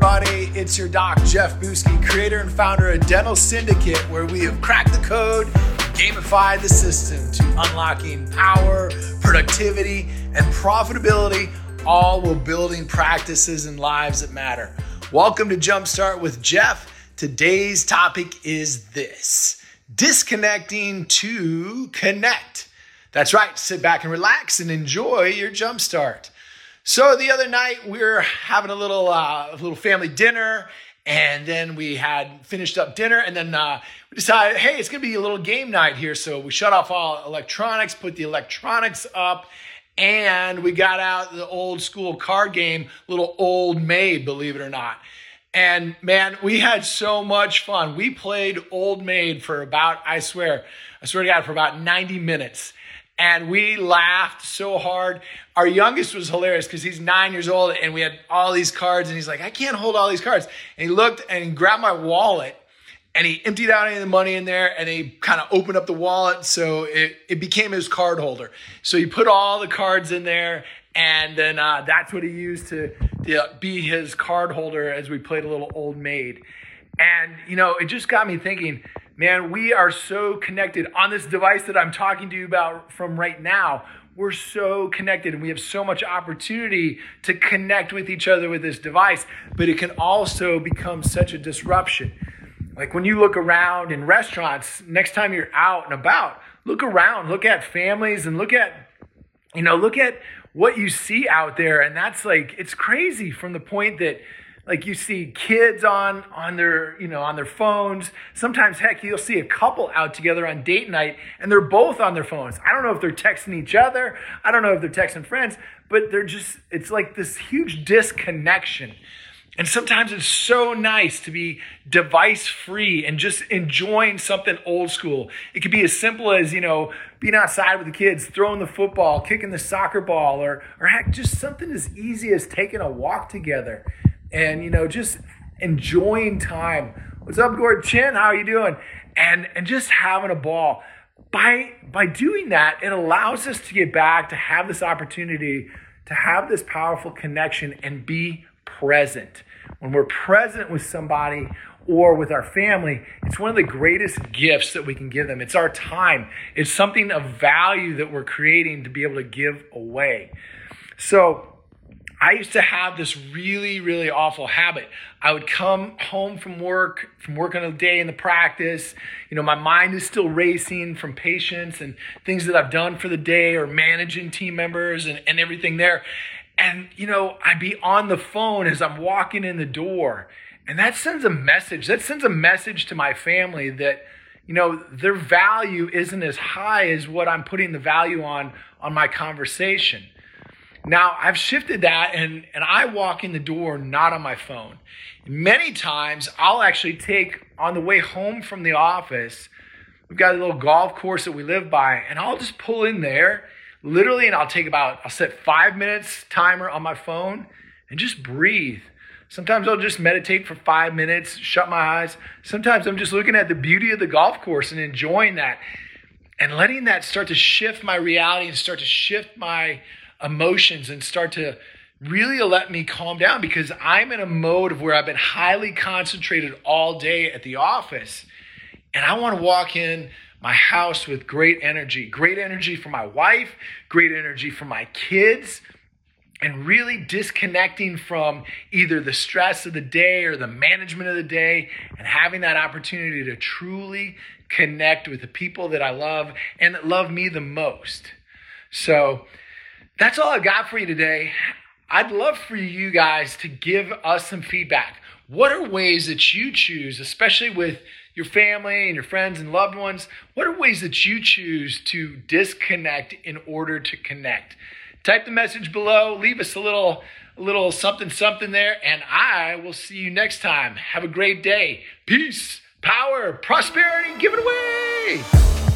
everybody. It's your doc, Jeff Buske, creator and founder of Dental Syndicate, where we have cracked the code, gamified the system to unlocking power, productivity, and profitability, all while building practices and lives that matter. Welcome to Jumpstart with Jeff. Today's topic is this disconnecting to connect. That's right, sit back and relax and enjoy your jumpstart. So the other night we were having a little uh, little family dinner, and then we had finished up dinner, and then uh, we decided, hey, it's gonna be a little game night here. So we shut off all electronics, put the electronics up, and we got out the old school card game, little old maid, believe it or not. And man, we had so much fun. We played Old Maid for about, I swear, I swear to God, for about 90 minutes and we laughed so hard. Our youngest was hilarious because he's nine years old and we had all these cards and he's like, I can't hold all these cards. And he looked and grabbed my wallet and he emptied out any of the money in there and he kind of opened up the wallet so it, it became his card holder. So he put all the cards in there and then uh, that's what he used to, to be his card holder as we played a little old maid. And, you know, it just got me thinking, man, we are so connected on this device that I'm talking to you about from right now. We're so connected and we have so much opportunity to connect with each other with this device, but it can also become such a disruption. Like when you look around in restaurants, next time you're out and about, look around, look at families and look at, you know, look at what you see out there. And that's like, it's crazy from the point that, like you see kids on on their you know on their phones. Sometimes heck you'll see a couple out together on date night and they're both on their phones. I don't know if they're texting each other. I don't know if they're texting friends but they're just it's like this huge disconnection. And sometimes it's so nice to be device free and just enjoying something old school. It could be as simple as, you know, being outside with the kids, throwing the football, kicking the soccer ball, or, or heck, just something as easy as taking a walk together and you know just enjoying time. What's up, Gord Chin? How are you doing? And and just having a ball. By by doing that, it allows us to get back to have this opportunity to have this powerful connection and be present. When we're present with somebody or with our family, it's one of the greatest gifts that we can give them. It's our time. It's something of value that we're creating to be able to give away. So, I used to have this really, really awful habit. I would come home from work, from working a day in the practice. You know, my mind is still racing from patients and things that I've done for the day or managing team members and, and everything there. And, you know, I'd be on the phone as I'm walking in the door. And that sends a message. That sends a message to my family that, you know, their value isn't as high as what I'm putting the value on on my conversation. Now I've shifted that and, and I walk in the door not on my phone. Many times I'll actually take on the way home from the office, we've got a little golf course that we live by, and I'll just pull in there literally and I'll take about, I'll set five minutes timer on my phone and just breathe. Sometimes I'll just meditate for five minutes, shut my eyes. Sometimes I'm just looking at the beauty of the golf course and enjoying that and letting that start to shift my reality and start to shift my emotions and start to really let me calm down because I'm in a mode of where I've been highly concentrated all day at the office. And I want to walk in my house with great energy, great energy for my wife, great energy for my kids, and really disconnecting from either the stress of the day or the management of the day and having that opportunity to truly connect with the people that I love and that love me the most. So, that's all I've got for you today. I'd love for you guys to give us some feedback. What are ways that you choose, especially with your family and your friends and loved ones, what are ways that you choose to disconnect in order to connect? Type the message below, leave us a little a little something something there and I will see you next time. Have a great day. Peace, power, prosperity, give it away.